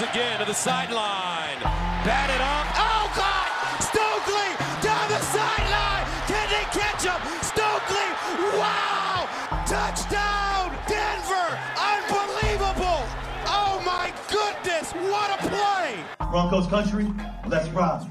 pumps again to the sideline. Batted up. Oh, God! Stokley down the sideline. Can they catch him? Stokley. Wow! Touchdown, Denver! Unbelievable! Oh, my goodness! What a play! Broncos country, let's ride.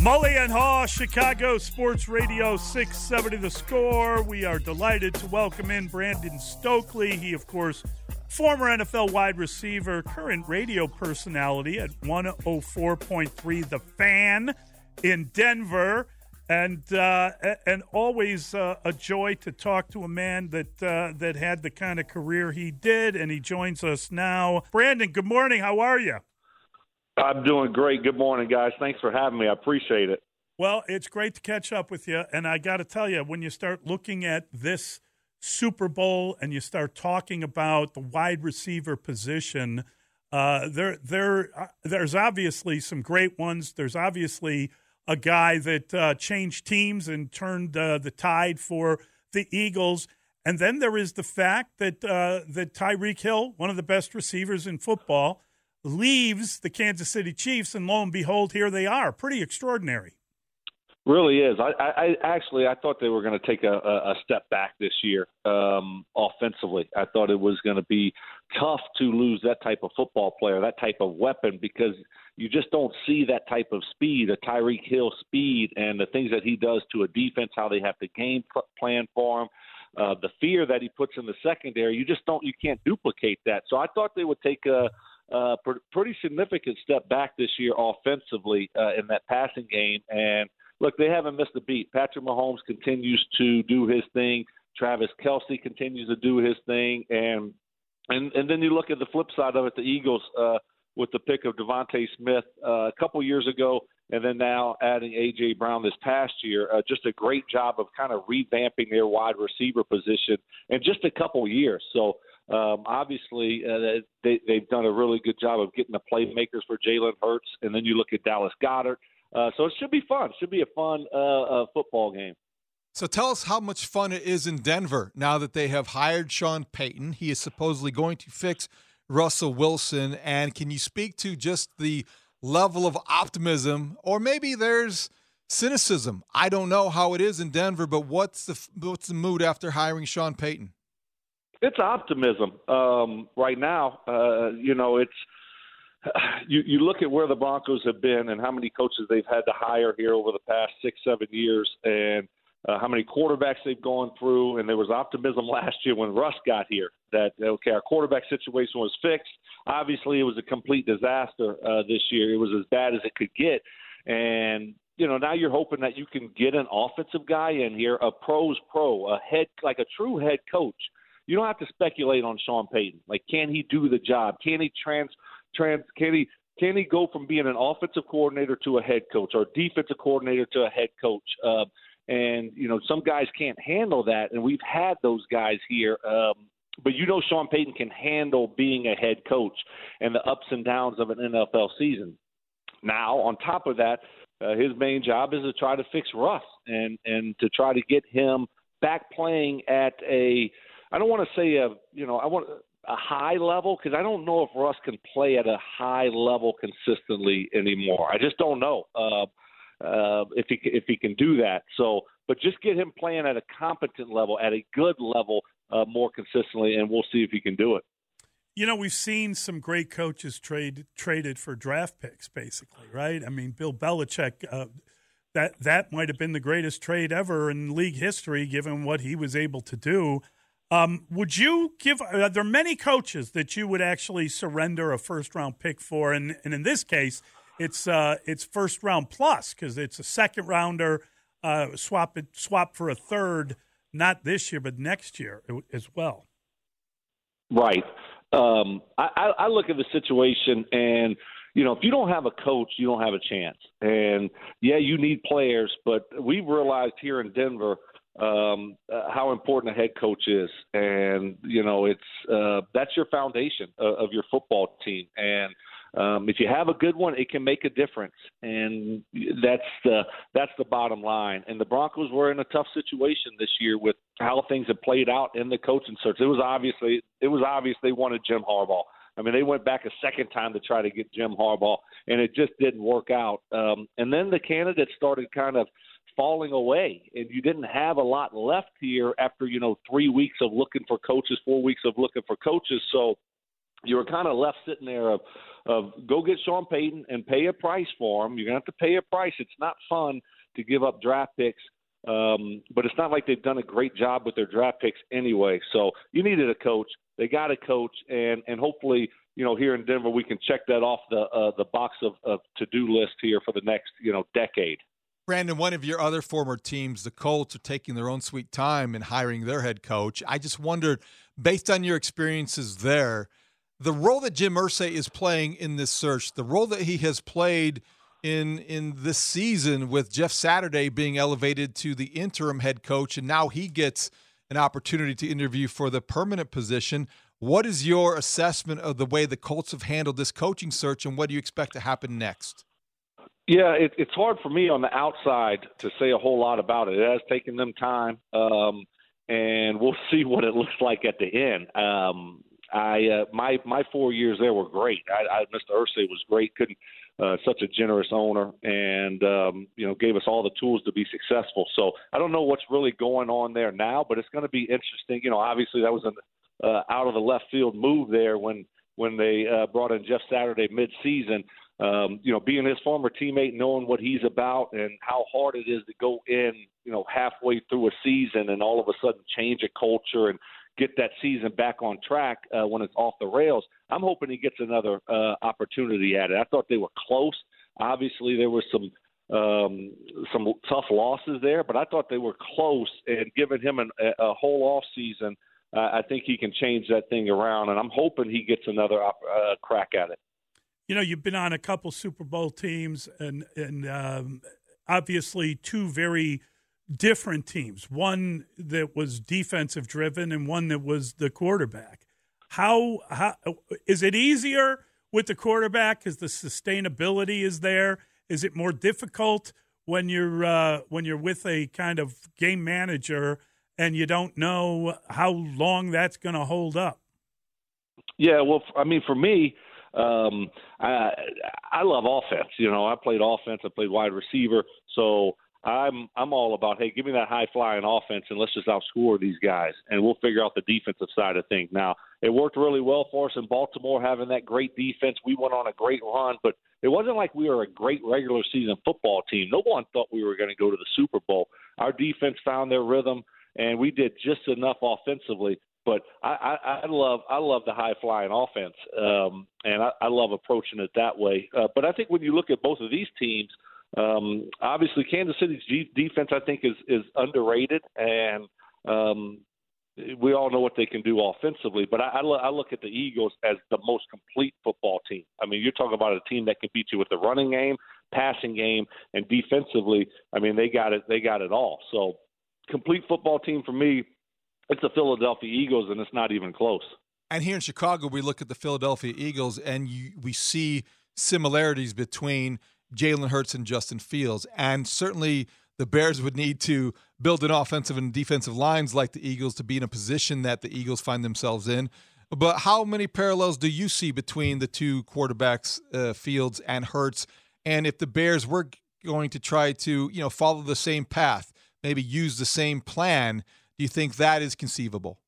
Mully and Haugh, Chicago Sports Radio 670 The Score. We are delighted to welcome in Brandon Stokley. He, of course, former NFL wide receiver, current radio personality at 104.3 The Fan in Denver. And uh, and always uh, a joy to talk to a man that uh, that had the kind of career he did, and he joins us now. Brandon, good morning. How are you? I'm doing great. Good morning, guys. Thanks for having me. I appreciate it. Well, it's great to catch up with you. And I got to tell you, when you start looking at this Super Bowl and you start talking about the wide receiver position, uh, there, there, uh, there's obviously some great ones. There's obviously a guy that uh, changed teams and turned uh, the tide for the Eagles. And then there is the fact that uh, that Tyreek Hill, one of the best receivers in football, leaves the Kansas City Chiefs, and lo and behold, here they are. Pretty extraordinary. Really is. I, I, actually I thought they were going to take a, a step back this year um, offensively. I thought it was going to be tough to lose that type of football player, that type of weapon, because you just don't see that type of speed, a Tyreek Hill speed, and the things that he does to a defense, how they have to game plan for him. Uh, the fear that he puts in the secondary, you just don't, you can't duplicate that. So I thought they would take a, uh, pretty significant step back this year offensively uh, in that passing game. And look, they haven't missed a beat. Patrick Mahomes continues to do his thing. Travis Kelce continues to do his thing, and and and then you look at the flip side of it, the Eagles uh, with the pick of DeVonta Smith uh, a couple years ago, and then now adding AJ Brown this past year. Uh, just a great job of kind of revamping their wide receiver position in just a couple years. So um, obviously, uh, they, they've done a really good job of getting the playmakers for Jalen Hurts, and then you look at Dallas Goedert. Uh, so it should be fun. It should be a fun uh, uh, football game. So tell us how much fun it is in Denver now that they have hired Sean Payton. He is supposedly going to fix Russell Wilson. And can you speak to just the level of optimism, or maybe there's cynicism? I don't know how it is in Denver, but what's the what's the mood after hiring Sean Payton? It's optimism um, right now. Uh, you know, it's you, you look at where the Broncos have been and how many coaches they've had to hire here over the past six, seven years, and uh, how many quarterbacks they've gone through. And there was optimism last year when Russ got here that okay, our quarterback situation was fixed. Obviously, it was a complete disaster uh, this year. It was as bad as it could get, and you know now you're hoping that you can get an offensive guy in here, a pro's pro, a head like a true head coach you don't have to speculate on Sean Payton. Like, can he do the job? Can he trans trans? Can he can he go from being an offensive coordinator to a head coach or defensive coordinator to a head coach? Uh, and you know, some guys can't handle that, and we've had those guys here. Um, but you know, Sean Payton can handle being a head coach and the ups and downs of an NFL season. Now, on top of that, uh, his main job is to try to fix Russ and and to try to get him back playing at a I don't want to say a you know I want a high level because I don't know if Russ can play at a high level consistently anymore. I just don't know uh, uh, if he if he can do that. So but just get him playing at a competent level, at a good level, uh, more consistently, and we'll see if he can do it. You know, we've seen some great coaches trade traded for draft picks, basically, right? I mean, Bill Belichick. Uh, that that might have been the greatest trade ever in league history, given what he was able to do. Um, would you give? Are there are many coaches that you would actually surrender a first round pick for? And, and in this case, it's uh, it's first round plus because it's a second rounder. Uh, swap it, swap for a third, not this year, but next year as well. Right. Um, I, I look at the situation, and you know, if you don't have a coach, you don't have a chance. And yeah, you need players, but we've realized here in Denver um, uh, how important a head coach is, and you know it's uh, that's your foundation of, of your football team. And um, if you have a good one, it can make a difference, and that's the that's the bottom line. And the Broncos were in a tough situation this year with how things have played out in the coaching search. It was obviously it was obvious they wanted Jim Harbaugh. I mean, they went back a second time to try to get Jim Harbaugh, and it just didn't work out. Um, and then the candidates started kind of falling away, and you didn't have a lot left here after you know three weeks of looking for coaches, four weeks of looking for coaches. So you were kind of left sitting there of, of go get Sean Payton and pay a price for him. You're gonna have to pay a price. It's not fun to give up draft picks, um, but it's not like they've done a great job with their draft picks anyway. So you needed a coach. They got a coach, and and hopefully you know, here in Denver, we can check that off the uh, the box of, of to do list here for the next you know decade. Brandon, one of your other former teams, the Colts, are taking their own sweet time in hiring their head coach. I just wondered, based on your experiences there, the role that Jim Irsay is playing in this search, the role that he has played in in this season with Jeff Saturday being elevated to the interim head coach, and now he gets an opportunity to interview for the permanent position. What is your assessment of the way the Colts have handled this coaching search, and what do you expect to happen next? Yeah, it, it's hard for me on the outside to say a whole lot about it. It has taken them time, um, and we'll see what it looks like at the end. Um, I uh, my my four years there were great. I, I Mr. Irsay was great. Couldn't uh, such a generous owner, and um, you know gave us all the tools to be successful. So I don't know what's really going on there now, but it's going to be interesting. You know, obviously that was an uh, out of the left field move there when when they uh, brought in Jeff Saturday mid-season um, you know, being his former teammate, knowing what he's about and how hard it is to go in, you know, halfway through a season and all of a sudden change a culture and get that season back on track uh, when it's off the rails. I'm hoping he gets another uh, opportunity at it. I thought they were close. Obviously, there was some um, some tough losses there, but I thought they were close. And giving him an, a, a whole off season, uh, I think he can change that thing around. And I'm hoping he gets another op- uh, crack at it you know, you've been on a couple Super Bowl teams, and and um, obviously two very different teams. One that was defensive driven, and one that was the quarterback. How how is it easier with the quarterback because the sustainability is there? Is it more difficult when you're uh, when you're with a kind of game manager and you don't know how long that's going to hold up? Yeah, well, I mean, for me, um, I I love offense. You know, I played offense. I played wide receiver. So I'm I'm all about hey, give me that high flying offense and let's just outscore these guys, and we'll figure out the defensive side of things. Now it worked really well for us in Baltimore having that great defense. We went on a great run, but it wasn't like we were a great regular season football team. No one thought we were going to go to the Super Bowl. Our defense found their rhythm, and we did just enough offensively but I, I, I love I love the high flying offense, um, and I, I love approaching it that way. Uh, but I think when you look at both of these teams, um, obviously Kansas City's G- defense I think is is underrated, and um, we all know what they can do offensively. But I, I, lo- I look at the Eagles as the most complete football team. I mean, you're talking about a team that can beat you with the running game, passing game, and defensively. I mean, they got it. They got it all. So complete football team for me it's the Philadelphia Eagles, and it's not even close. And here in Chicago, we look at the Philadelphia Eagles, and you, we see similarities between Jalen Hurts and Justin Fields. And certainly, the Bears would need to build an offensive and defensive lines like the Eagles to be in a position that the Eagles find themselves in. But how many parallels do you see between the two quarterbacks, uh, Fields and Hurts? And if the Bears were going to try to, you know, follow the same path, maybe use the same plan. Do you think that is conceivable?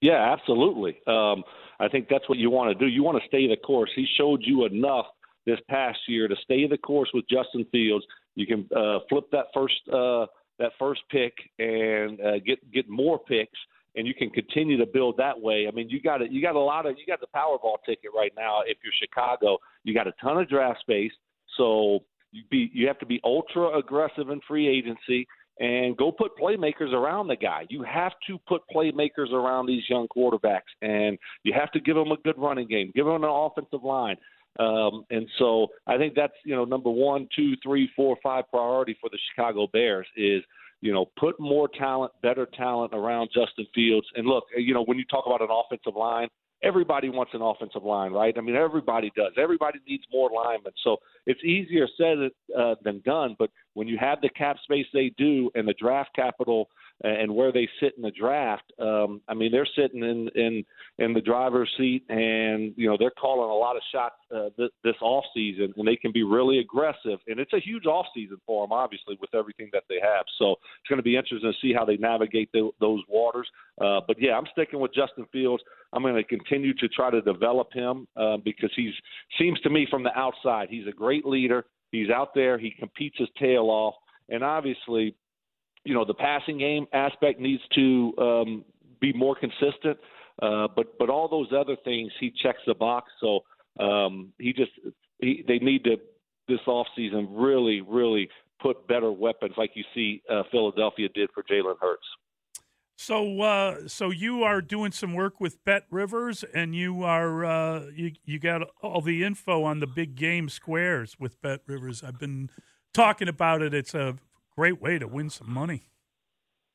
Yeah, absolutely. Um, I think that's what you want to do. You want to stay the course. He showed you enough this past year to stay the course with Justin Fields. You can uh, flip that first uh, that first pick and uh, get get more picks, and you can continue to build that way. I mean, you got it. You got a lot of you got the Powerball ticket right now. If you're Chicago, you got a ton of draft space, so you be you have to be ultra aggressive in free agency and go put playmakers around the guy. You have to put playmakers around these young quarterbacks, and you have to give them a good running game, give them an offensive line. Um, and so I think that's you know number one, two, three, four, five priority for the Chicago Bears is you know put more talent, better talent around Justin Fields. And look, you know when you talk about an offensive line, everybody wants an offensive line, right? I mean everybody does. Everybody needs more linemen. So it's easier said uh, than done. But when you have the cap space they do and the draft capital and where they sit in the draft, um, I mean, they're sitting in in in the driver's seat, and you know they're calling a lot of shots uh, this, this off season, and they can be really aggressive. And it's a huge off season for them, obviously, with everything that they have. So it's going to be interesting to see how they navigate the, those waters. Uh, but yeah, I'm sticking with Justin Fields. I'm going to continue to try to develop him uh, because he's seems to me from the outside he's a great leader. He's out there. He competes his tail off, and obviously you know the passing game aspect needs to um, be more consistent. Uh, but but all those other things he checks the box. So um, he just he, they need to this off season really really put better weapons like you see uh, Philadelphia did for Jalen Hurts. So, uh, so you are doing some work with BetRivers, and you are uh, you you got all the info on the big game squares with BetRivers. I've been talking about it. It's a great way to win some money.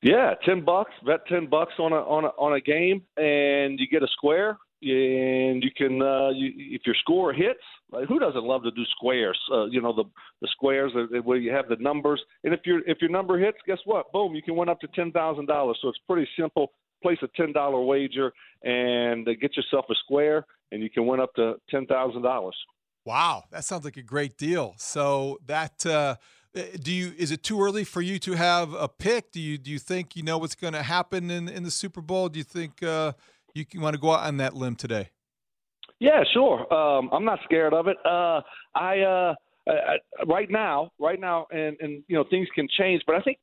Yeah, ten bucks. Bet ten bucks on a on a on a game, and you get a square. And you can, uh, you, if your score hits, like, who doesn't love to do squares? Uh, you know the the squares where you have the numbers, and if your if your number hits, guess what? Boom, you can win up to ten thousand dollars. So it's pretty simple. Place a ten dollar wager and uh, get yourself a square, and you can win up to ten thousand dollars. Wow, that sounds like a great deal. So that. Uh uh, do you is it too early for you to have a pick? Do you do you think you know what's going to happen in in the Super Bowl? Do you think uh, you want to go out on that limb today? Yeah, sure. Um, I'm not scared of it. Uh, I, uh, I, right now, right now, and and you know things can change, but I think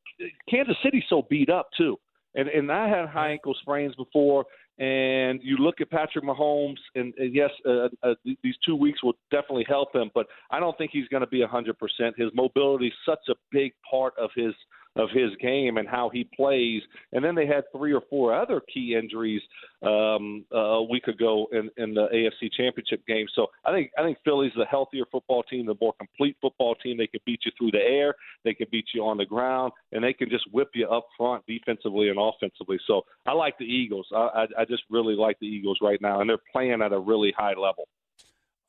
Kansas City's so beat up too. And and I had high ankle sprains before, and you look at Patrick Mahomes, and, and yes, uh, uh, these two weeks will definitely help him, but I don't think he's going to be 100%. His mobility is such a big part of his of his game and how he plays. And then they had three or four other key injuries um, uh, a week ago in, in the AFC Championship game. So I think I think Philly's the healthier football team, the more complete football team. They can beat you through the air, they can beat you on the ground, and they can just whip you up front defensively and offensively. So I like the Eagles. I, I, I just really like the Eagles right now, and they're playing at a really high level.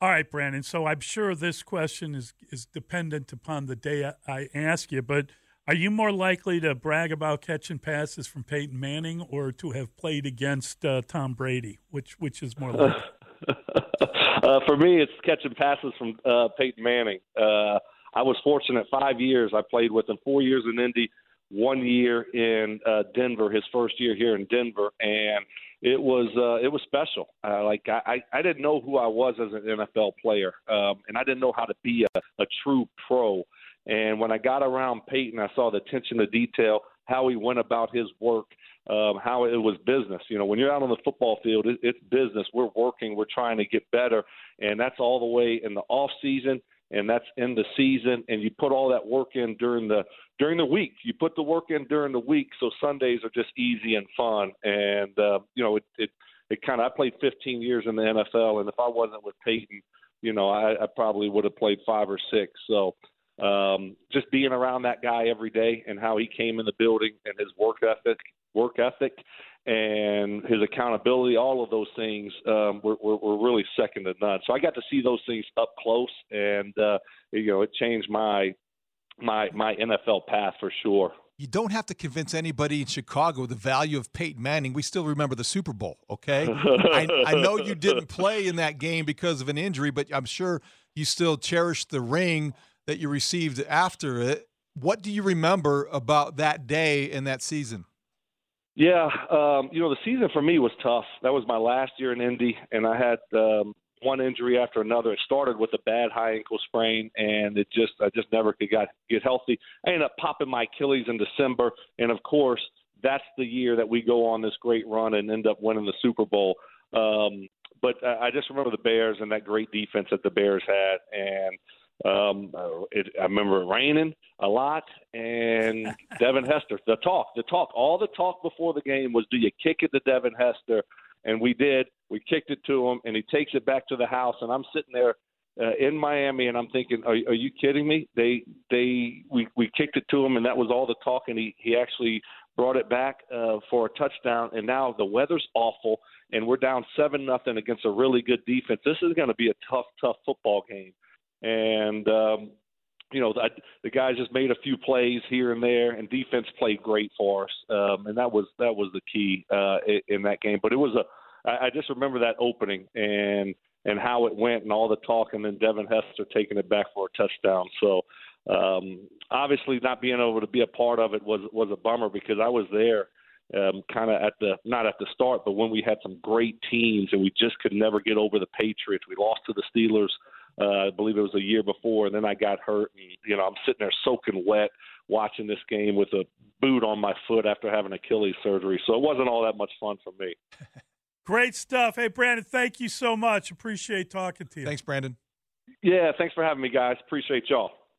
All right, Brandon. So I'm sure this question is is dependent upon the day I ask you, but are you more likely to brag about catching passes from Peyton Manning or to have played against uh, Tom Brady? Which which is more likely? uh, for me, it's catching passes from uh, Peyton Manning. Uh, I was fortunate five years. I played with him four years in Indy, one year in uh, Denver. His first year here in Denver, and it was uh, it was special. Uh, like I, I didn't know who I was as an NFL player, um, and I didn't know how to be a, a true pro. And when I got around Peyton, I saw the attention to detail, how he went about his work, um, how it was business. You know, when you're out on the football field, it, it's business. We're working, we're trying to get better, and that's all the way in the off season, and that's in the season. And you put all that work in during the during the week. You put the work in during the week, so Sundays are just easy and fun. And uh, you know, it it, it kind of. I played 15 years in the NFL, and if I wasn't with Peyton, you know, I, I probably would have played five or six. So um, just being around that guy every day and how he came in the building and his work ethic, work ethic, and his accountability, all of those things um, were, were, were really second to none. So I got to see those things up close, and uh, you know, it changed my my my NFL path for sure. You don't have to convince anybody in Chicago the value of Peyton Manning. We still remember the Super Bowl, okay? I, I know you didn't play in that game because of an injury, but I'm sure you still cherish the ring that you received after it. What do you remember about that day and that season? Yeah, um, you know, the season for me was tough. That was my last year in Indy, and I had um, one injury after another. It started with a bad high ankle sprain, and it just I just never could got get healthy. I ended up popping my Achilles in December, and of course, that's the year that we go on this great run and end up winning the Super Bowl. Um, but I just remember the Bears and that great defense that the Bears had, and um, it, I remember it raining a lot, and Devin Hester. The talk, the talk, all the talk before the game was, "Do you kick it to Devin Hester?" And we did. We kicked it to him, and he takes it back to the house. And I'm sitting there uh, in Miami, and I'm thinking, are, "Are you kidding me?" They, they, we, we kicked it to him, and that was all the talk. And he, he actually brought it back uh, for a touchdown. And now the weather's awful, and we're down seven nothing against a really good defense. This is going to be a tough, tough football game and um, you know the, the guys just made a few plays here and there, and defense played great for us, um, and that was that was the key uh, in, that game. But it was a I, I just remember that opening and and how it went and all the talk, and then Devin Hester taking it back for a touchdown. So um, obviously, not being able to be a part of it was was a bummer because I was there. Um, kind of at the not at the start, but when we had some great teams and we just could never get over the Patriots. We lost to the Steelers uh, I believe it was a year before, and then I got hurt. And you know, I'm sitting there soaking wet watching this game with a boot on my foot after having Achilles surgery. So it wasn't all that much fun for me. Great stuff. Hey, Brandon, thank you so much. Appreciate talking to you. Thanks, Brandon. Yeah, thanks for having me, guys. Appreciate y'all.